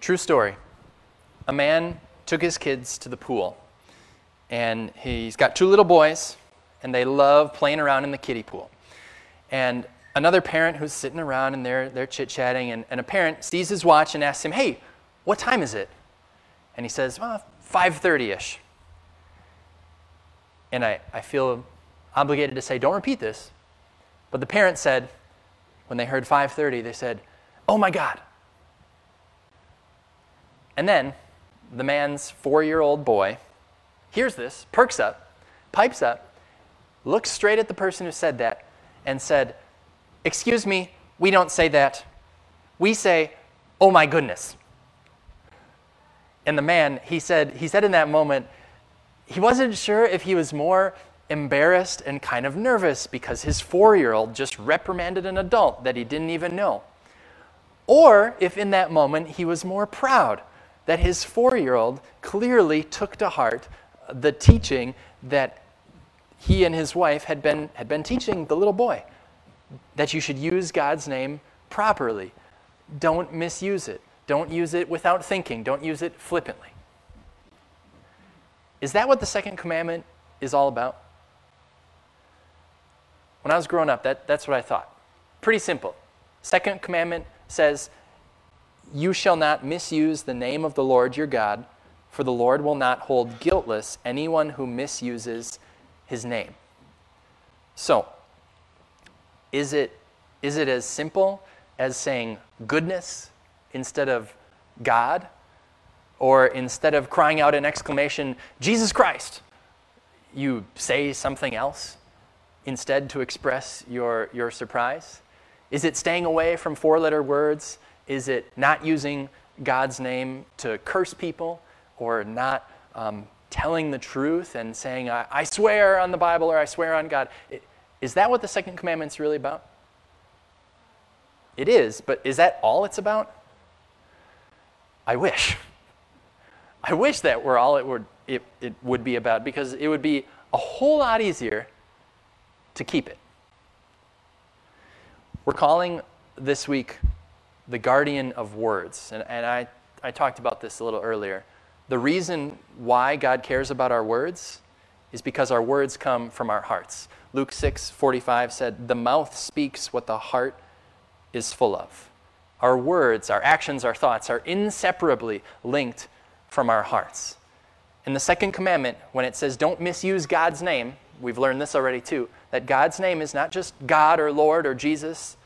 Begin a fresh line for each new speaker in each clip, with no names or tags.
True story. A man took his kids to the pool, and he's got two little boys, and they love playing around in the kiddie pool. And another parent who's sitting around and they're, they're chit chatting, and, and a parent sees his watch and asks him, Hey, what time is it? And he says, Well, 5:30 ish. And I, I feel obligated to say, Don't repeat this. But the parent said, when they heard 5:30, they said, "Oh my God, and then the man's four year old boy hears this, perks up, pipes up, looks straight at the person who said that, and said, Excuse me, we don't say that. We say, Oh my goodness. And the man, he said, he said in that moment, he wasn't sure if he was more embarrassed and kind of nervous because his four year old just reprimanded an adult that he didn't even know. Or if in that moment he was more proud that his four year old clearly took to heart the teaching that he and his wife had been, had been teaching the little boy that you should use God's name properly. Don't misuse it. Don't use it without thinking. Don't use it flippantly. Is that what the second commandment is all about? When I was growing up, that, that's what I thought. Pretty simple. Second commandment says you shall not misuse the name of the Lord your God, for the Lord will not hold guiltless anyone who misuses his name. So, is it, is it as simple as saying goodness instead of God? Or instead of crying out an exclamation, Jesus Christ, you say something else instead to express your, your surprise? Is it staying away from four letter words is it not using God's name to curse people or not um, telling the truth and saying, I, I, swear on the Bible or I swear on God? It, is that what the second commandment's really about? It is, but is that all it's about? I wish. I wish that were all it would, it, it would be about because it would be a whole lot easier to keep it. We're calling this week the guardian of words. And, and I, I talked about this a little earlier. The reason why God cares about our words is because our words come from our hearts. Luke 6 45 said, The mouth speaks what the heart is full of. Our words, our actions, our thoughts are inseparably linked from our hearts. In the second commandment, when it says, Don't misuse God's name, we've learned this already too, that God's name is not just God or Lord or Jesus,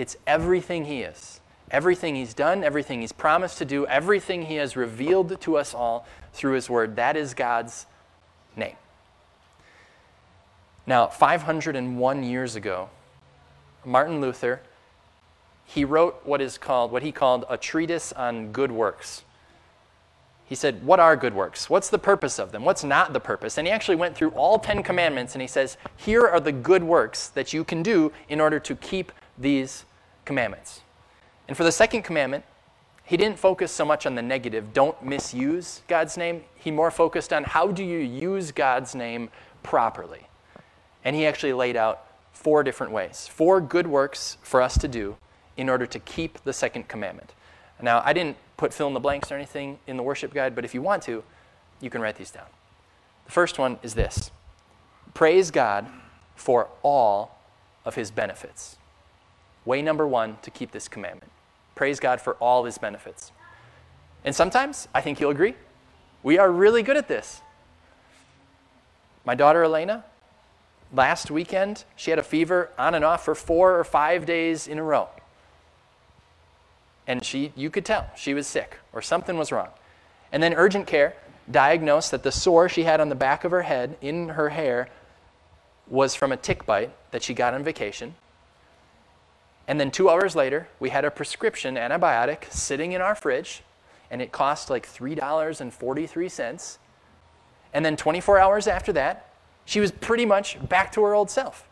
it's everything He is. Everything He's done, everything He's promised to do, everything He has revealed to us all through His Word. That is God's name. Now, 501 years ago, Martin Luther, he wrote what is called what he called a treatise on good works. He said, What are good works? What's the purpose of them? What's not the purpose? And he actually went through all 10 commandments and he says, Here are the good works that you can do in order to keep these commandments. And for the second commandment, he didn't focus so much on the negative, don't misuse God's name. He more focused on how do you use God's name properly. And he actually laid out four different ways, four good works for us to do in order to keep the second commandment. Now, I didn't put fill in the blanks or anything in the worship guide, but if you want to, you can write these down. The first one is this Praise God for all of his benefits. Way number one to keep this commandment. Praise God for all his benefits. And sometimes, I think you'll agree, we are really good at this. My daughter Elena, last weekend, she had a fever on and off for four or five days in a row. And she, you could tell she was sick or something was wrong. And then urgent care diagnosed that the sore she had on the back of her head in her hair was from a tick bite that she got on vacation. And then two hours later, we had a prescription antibiotic sitting in our fridge, and it cost like $3.43. And then 24 hours after that, she was pretty much back to her old self.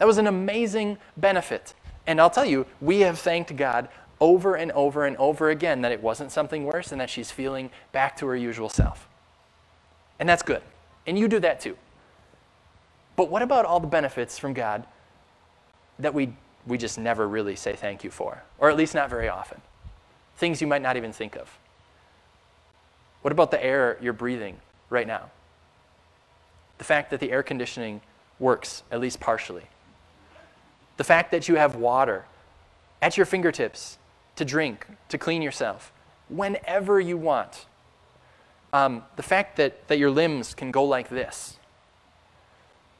That was an amazing benefit. And I'll tell you, we have thanked God over and over and over again that it wasn't something worse and that she's feeling back to her usual self. And that's good. And you do that too. But what about all the benefits from God that we we just never really say thank you for, or at least not very often. things you might not even think of. What about the air you're breathing right now? The fact that the air conditioning works, at least partially. The fact that you have water at your fingertips to drink, to clean yourself, whenever you want. Um, the fact that, that your limbs can go like this.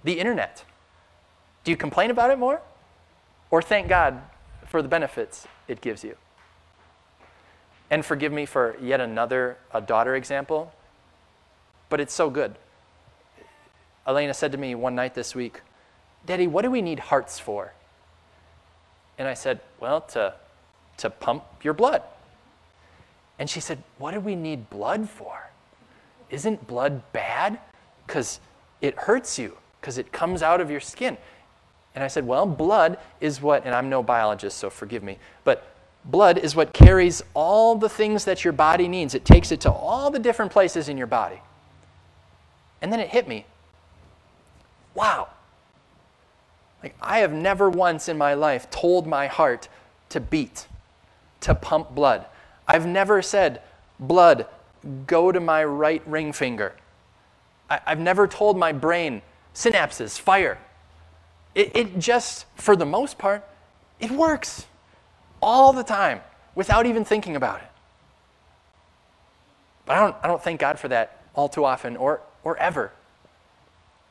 The internet. Do you complain about it more? Or thank God for the benefits it gives you? And forgive me for yet another a daughter example, but it's so good. Elena said to me one night this week, Daddy, what do we need hearts for? And I said, Well, to, to pump your blood. And she said, What do we need blood for? Isn't blood bad? Because it hurts you, because it comes out of your skin. And I said, Well, blood is what, and I'm no biologist, so forgive me, but blood is what carries all the things that your body needs. It takes it to all the different places in your body. And then it hit me. Wow. Like, I have never once in my life told my heart to beat, to pump blood. I've never said, blood, go to my right ring finger. I, have never told my brain, synapses, fire. It, it just, for the most part, it works all the time without even thinking about it. But I don't, I don't thank God for that all too often or, or ever.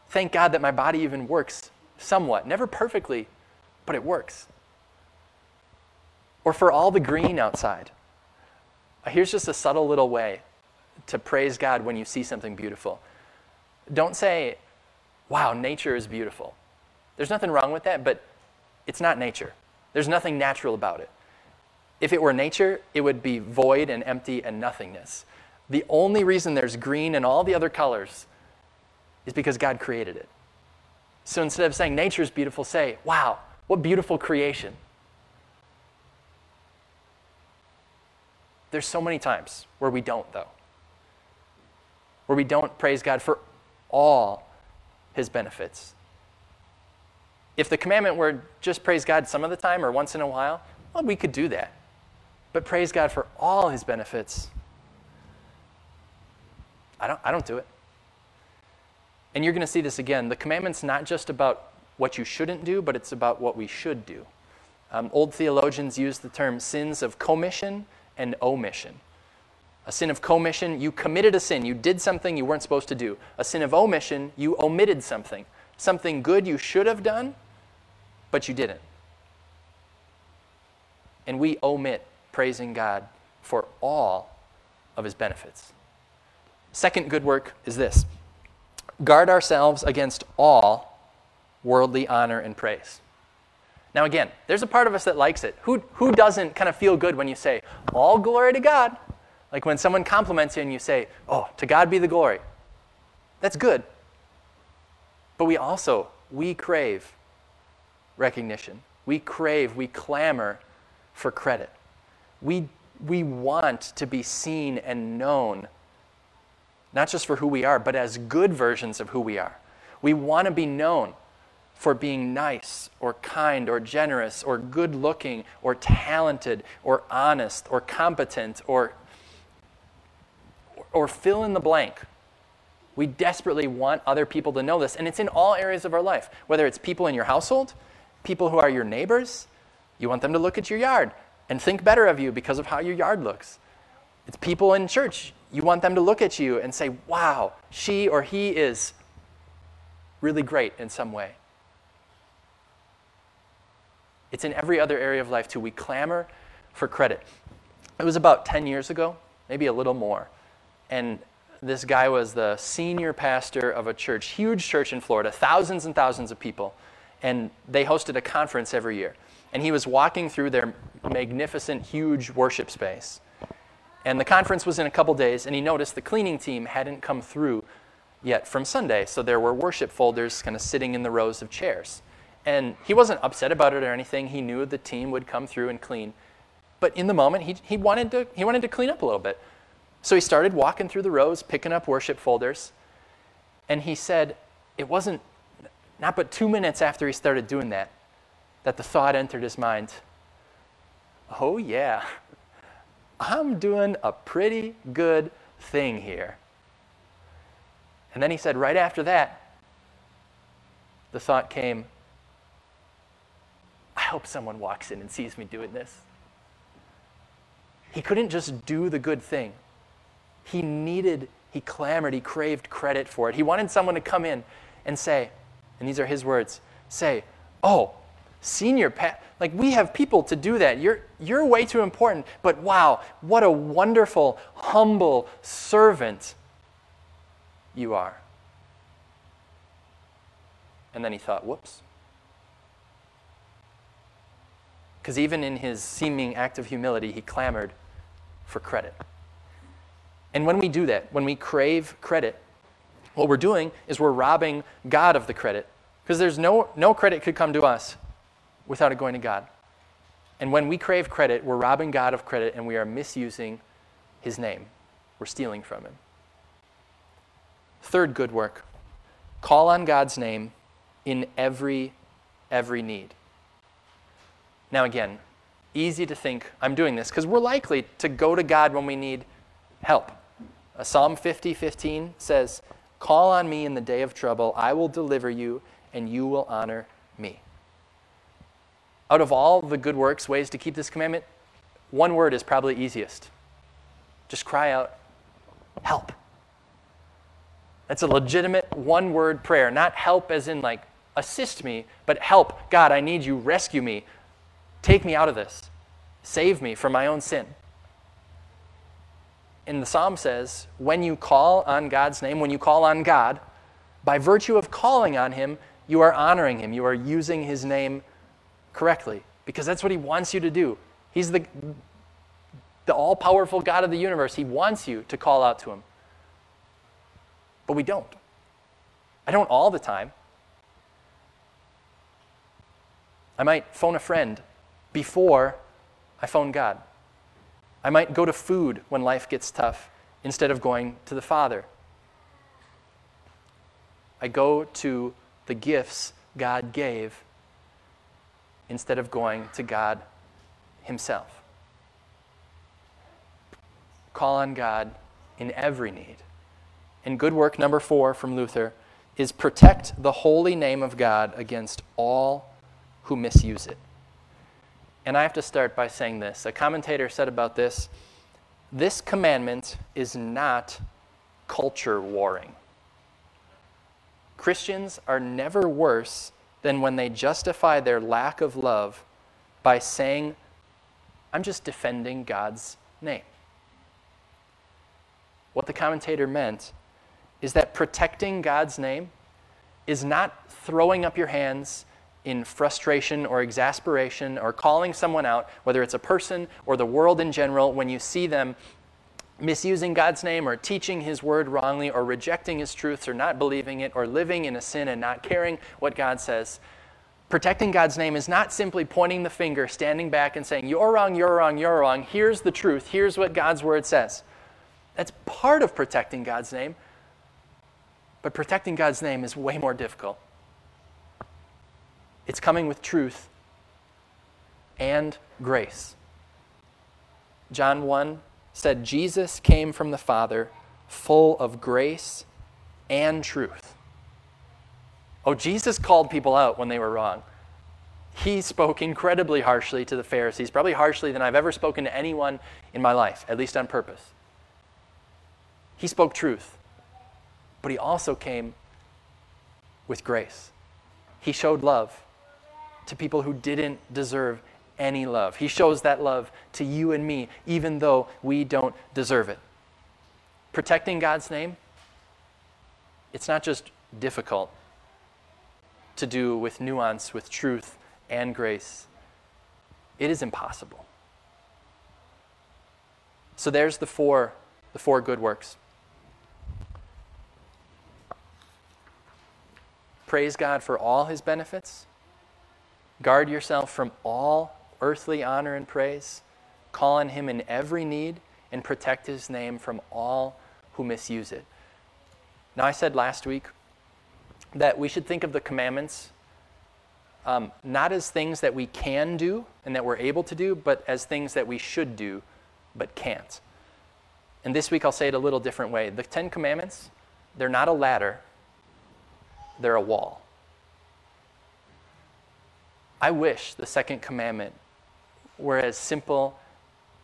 Thank God that my body even works somewhat. Never perfectly, but it works. Or for all the green outside. Here's just a subtle little way to praise God when you see something beautiful. Don't say, wow, nature is beautiful. There's nothing wrong with that, but it's not nature. There's nothing natural about it. If it were nature, it would be void and empty and nothingness. The only reason there's green and all the other colors is because God created it. So instead of saying nature is beautiful, say, wow, what beautiful creation. There's so many times where we don't, though, where we don't praise God for all his benefits. If the commandment were just praise God some of the time or once in a while, well, we could do that. But praise God for all his benefits, I don't, I don't do it. And you're going to see this again. The commandment's not just about what you shouldn't do, but it's about what we should do. Um, old theologians use the term sins of commission and omission. A sin of commission, you committed a sin. You did something you weren't supposed to do. A sin of omission, you omitted something. Something good you should have done, but you didn't. And we omit praising God for all of his benefits. Second good work is this guard ourselves against all worldly honor and praise. Now, again, there's a part of us that likes it. Who, who doesn't kind of feel good when you say, All glory to God? Like when someone compliments you and you say, Oh, to God be the glory. That's good. But we also, we crave recognition. We crave, we clamor for credit. We, we want to be seen and known not just for who we are, but as good versions of who we are. We want to be known for being nice or kind or generous or good looking or talented or honest or competent or, or fill in the blank. We desperately want other people to know this, and it's in all areas of our life, whether it's people in your household, people who are your neighbors. You want them to look at your yard and think better of you because of how your yard looks. It's people in church. You want them to look at you and say, wow, she or he is really great in some way. It's in every other area of life too. We clamor for credit. It was about 10 years ago, maybe a little more. And this guy was the senior pastor of a church, huge church in Florida, thousands and thousands of people. And they hosted a conference every year. And he was walking through their magnificent, huge worship space. And the conference was in a couple days, and he noticed the cleaning team hadn't come through yet from Sunday. So there were worship folders kind of sitting in the rows of chairs. And he wasn't upset about it or anything. He knew the team would come through and clean. But in the moment, he, he, wanted, to, he wanted to clean up a little bit. So he started walking through the rows, picking up worship folders. And he said, it wasn't not but two minutes after he started doing that, that the thought entered his mind oh, yeah, I'm doing a pretty good thing here. And then he said, right after that, the thought came, I hope someone walks in and sees me doing this. He couldn't just do the good thing. He needed, he clamored, he craved credit for it. He wanted someone to come in and say, and these are his words say, Oh, senior pat like we have people to do that. You're you're way too important but wow what a wonderful humble servant you are. And then he thought whoops. Because even in his seeming act of humility he clamored for credit and when we do that when we crave credit what we're doing is we're robbing god of the credit because there's no no credit could come to us without it going to God. And when we crave credit, we're robbing God of credit and we are misusing his name. We're stealing from him. Third good work call on God's name in every every need. Now again, easy to think I'm doing this because we're likely to go to God when we need help. Psalm 50, 15 says, Call on me in the day of trouble, I will deliver you, and you will honor me out of all the good works, ways to keep this commandment, one word is probably easiest. Just cry out, help. That's a legitimate one word prayer. Not help as in like assist me, but help. God, I need you. Rescue me. Take me out of this. Save me from my own sin. And the psalm says, when you call on God's name, when you call on God, by virtue of calling on him, you are honoring him. You are using his name correctly because that's what He wants you to do. He's the, the all powerful God of the universe. He wants you to call out to Him. But we don't. I don't all the time. I might phone a friend before I phone God. I might go to food when life gets tough instead of going to the Father. I go to the gifts God gave instead of going to God Himself. Call on God in every need. And good work number four from Luther is protect the holy name of God against all who misuse it. And I have to start by saying this. A commentator said about this this commandment is not culture warring. Christians are never worse than when they justify their lack of love by saying, I'm just defending God's name. What the commentator meant is that protecting God's name is not throwing up your hands in frustration or exasperation or calling someone out, whether it's a person or the world in general, when you see them misusing God's name or teaching His word wrongly or rejecting His truths or not believing it or living in a sin and not caring what God says. Protecting God's name is not simply pointing the finger, standing back and saying, You're wrong, you're wrong, you're wrong. Here's the truth. Here's what God's word says. That's part of protecting God's name. But protecting God's name is way more difficult. It's coming with truth and grace. John 1 said Jesus came from the Father full of grace and truth. Oh, Jesus called people out when they were wrong. He spoke incredibly harshly to the Pharisees, probably harshly than I've ever spoken to anyone in my life, at least on purpose. He spoke truth, but he also came with grace. He showed love to people who didn't deserve any love. He shows that love to you and me, even though we don't deserve it. Protecting God's name, it's not just difficult to do with nuance, with truth and grace. It is impossible. So there's the four, the four good works. Praise God for all his benefits. Guard yourself from all earthly honor and praise, call on him in every need, and protect his name from all who misuse it. Now, I said last week that we should think of the commandments um, not as things that we can do and that we're able to do, but as things that we should do but can't. And this week I'll say it a little different way. The Ten Commandments, they're not a ladder, they're a wall. I wish the second commandment were as simple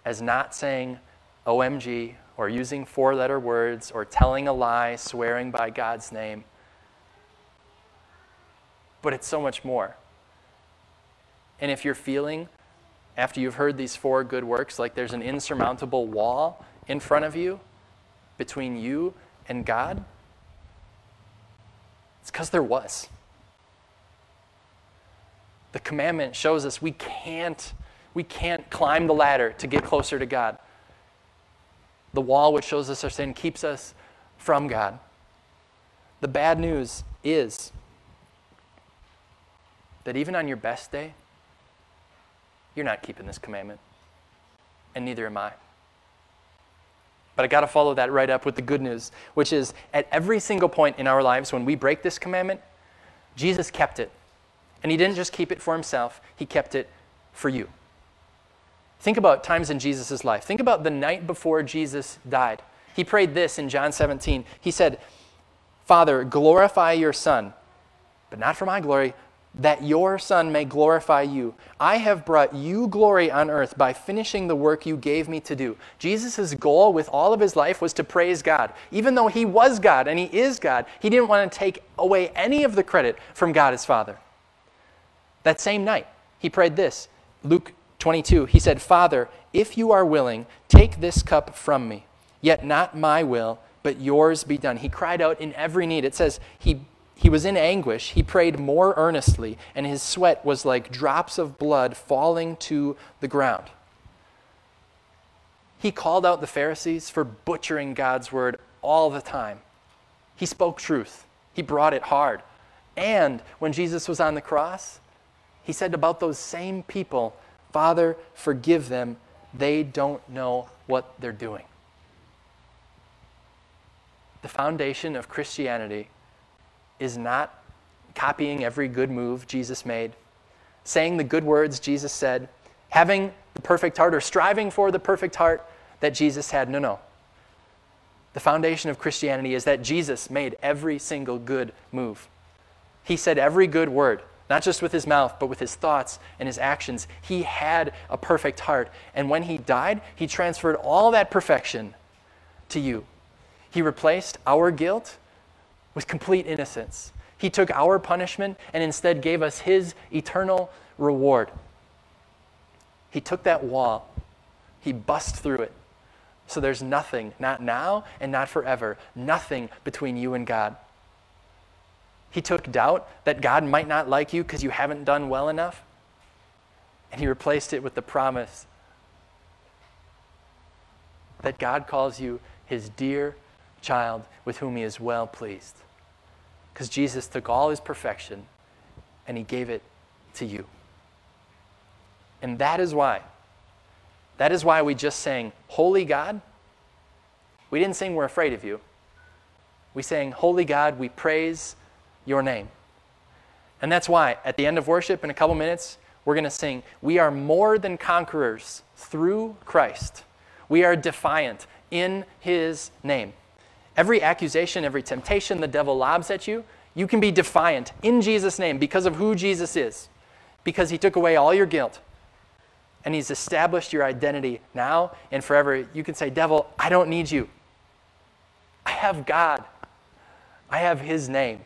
as not saying OMG or using four letter words or telling a lie, swearing by God's name. But it's so much more. And if you're feeling, after you've heard these four good works, like there's an insurmountable wall in front of you between you and God, it's because there was. The commandment shows us we can't we can't climb the ladder to get closer to God. The wall which shows us our sin keeps us from God. The bad news is that even on your best day, you're not keeping this commandment. And neither am I. But I got to follow that right up with the good news, which is at every single point in our lives when we break this commandment, Jesus kept it. And he didn't just keep it for himself, he kept it for you. Think about times in Jesus' life. Think about the night before Jesus died. He prayed this in John 17. He said, Father, glorify your Son, but not for my glory, that your Son may glorify you. I have brought you glory on earth by finishing the work you gave me to do. Jesus' goal with all of his life was to praise God. Even though he was God and he is God, he didn't want to take away any of the credit from God his Father. That same night, he prayed this Luke 22, he said, Father, if you are willing, take this cup from me. Yet not my will, but yours be done. He cried out in every need. It says he, he was in anguish. He prayed more earnestly, and his sweat was like drops of blood falling to the ground. He called out the Pharisees for butchering God's word all the time. He spoke truth, he brought it hard. And when Jesus was on the cross, he said about those same people, Father, forgive them. They don't know what they're doing. The foundation of Christianity is not copying every good move Jesus made, saying the good words Jesus said, having the perfect heart, or striving for the perfect heart that Jesus had. No, no. The foundation of Christianity is that Jesus made every single good move. He said every good word not just with his mouth, but with his thoughts and his actions. He had a perfect heart. And when he died, he transferred all that perfection to you. He replaced our guilt with complete innocence. He took our punishment and instead gave us his eternal reward. He took that wall, he bust through it. So there's nothing, not now and not forever, nothing between you and God. He took doubt that God might not like you because you haven't done well enough, and he replaced it with the promise that God calls you his dear child with whom he is well pleased. Because Jesus took all his perfection and he gave it to you. And that is why, that is why we just sang, Holy God. We didn't sing, We're afraid of you. We sang, Holy God, we praise your name. And that's why at the end of worship, in a couple minutes, we're going to sing, We are more than conquerors through Christ. We are defiant in his name. Every accusation, every temptation the devil lobs at you, you can be defiant in Jesus' name because of who Jesus is, because he took away all your guilt and he's established your identity now and forever. You can say, Devil, I don't need you. I have God, I have his name.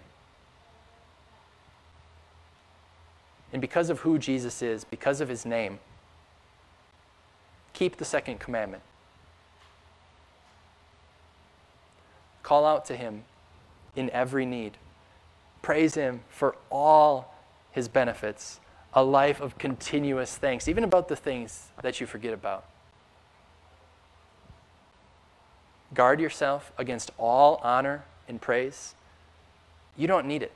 And because of who Jesus is, because of his name, keep the second commandment. Call out to him in every need. Praise him for all his benefits, a life of continuous thanks, even about the things that you forget about. Guard yourself against all honor and praise. You don't need it.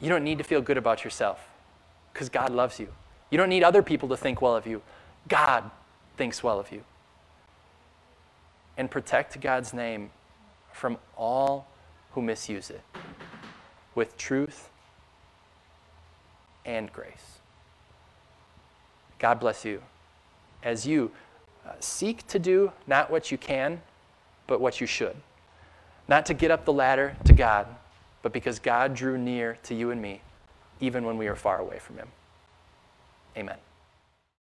You don't need to feel good about yourself because God loves you. You don't need other people to think well of you. God thinks well of you. And protect God's name from all who misuse it with truth and grace. God bless you as you Uh, seek to do not what you can, but what you should. Not to get up the ladder to God, but because God drew near to you and me, even when we are far away from Him. Amen.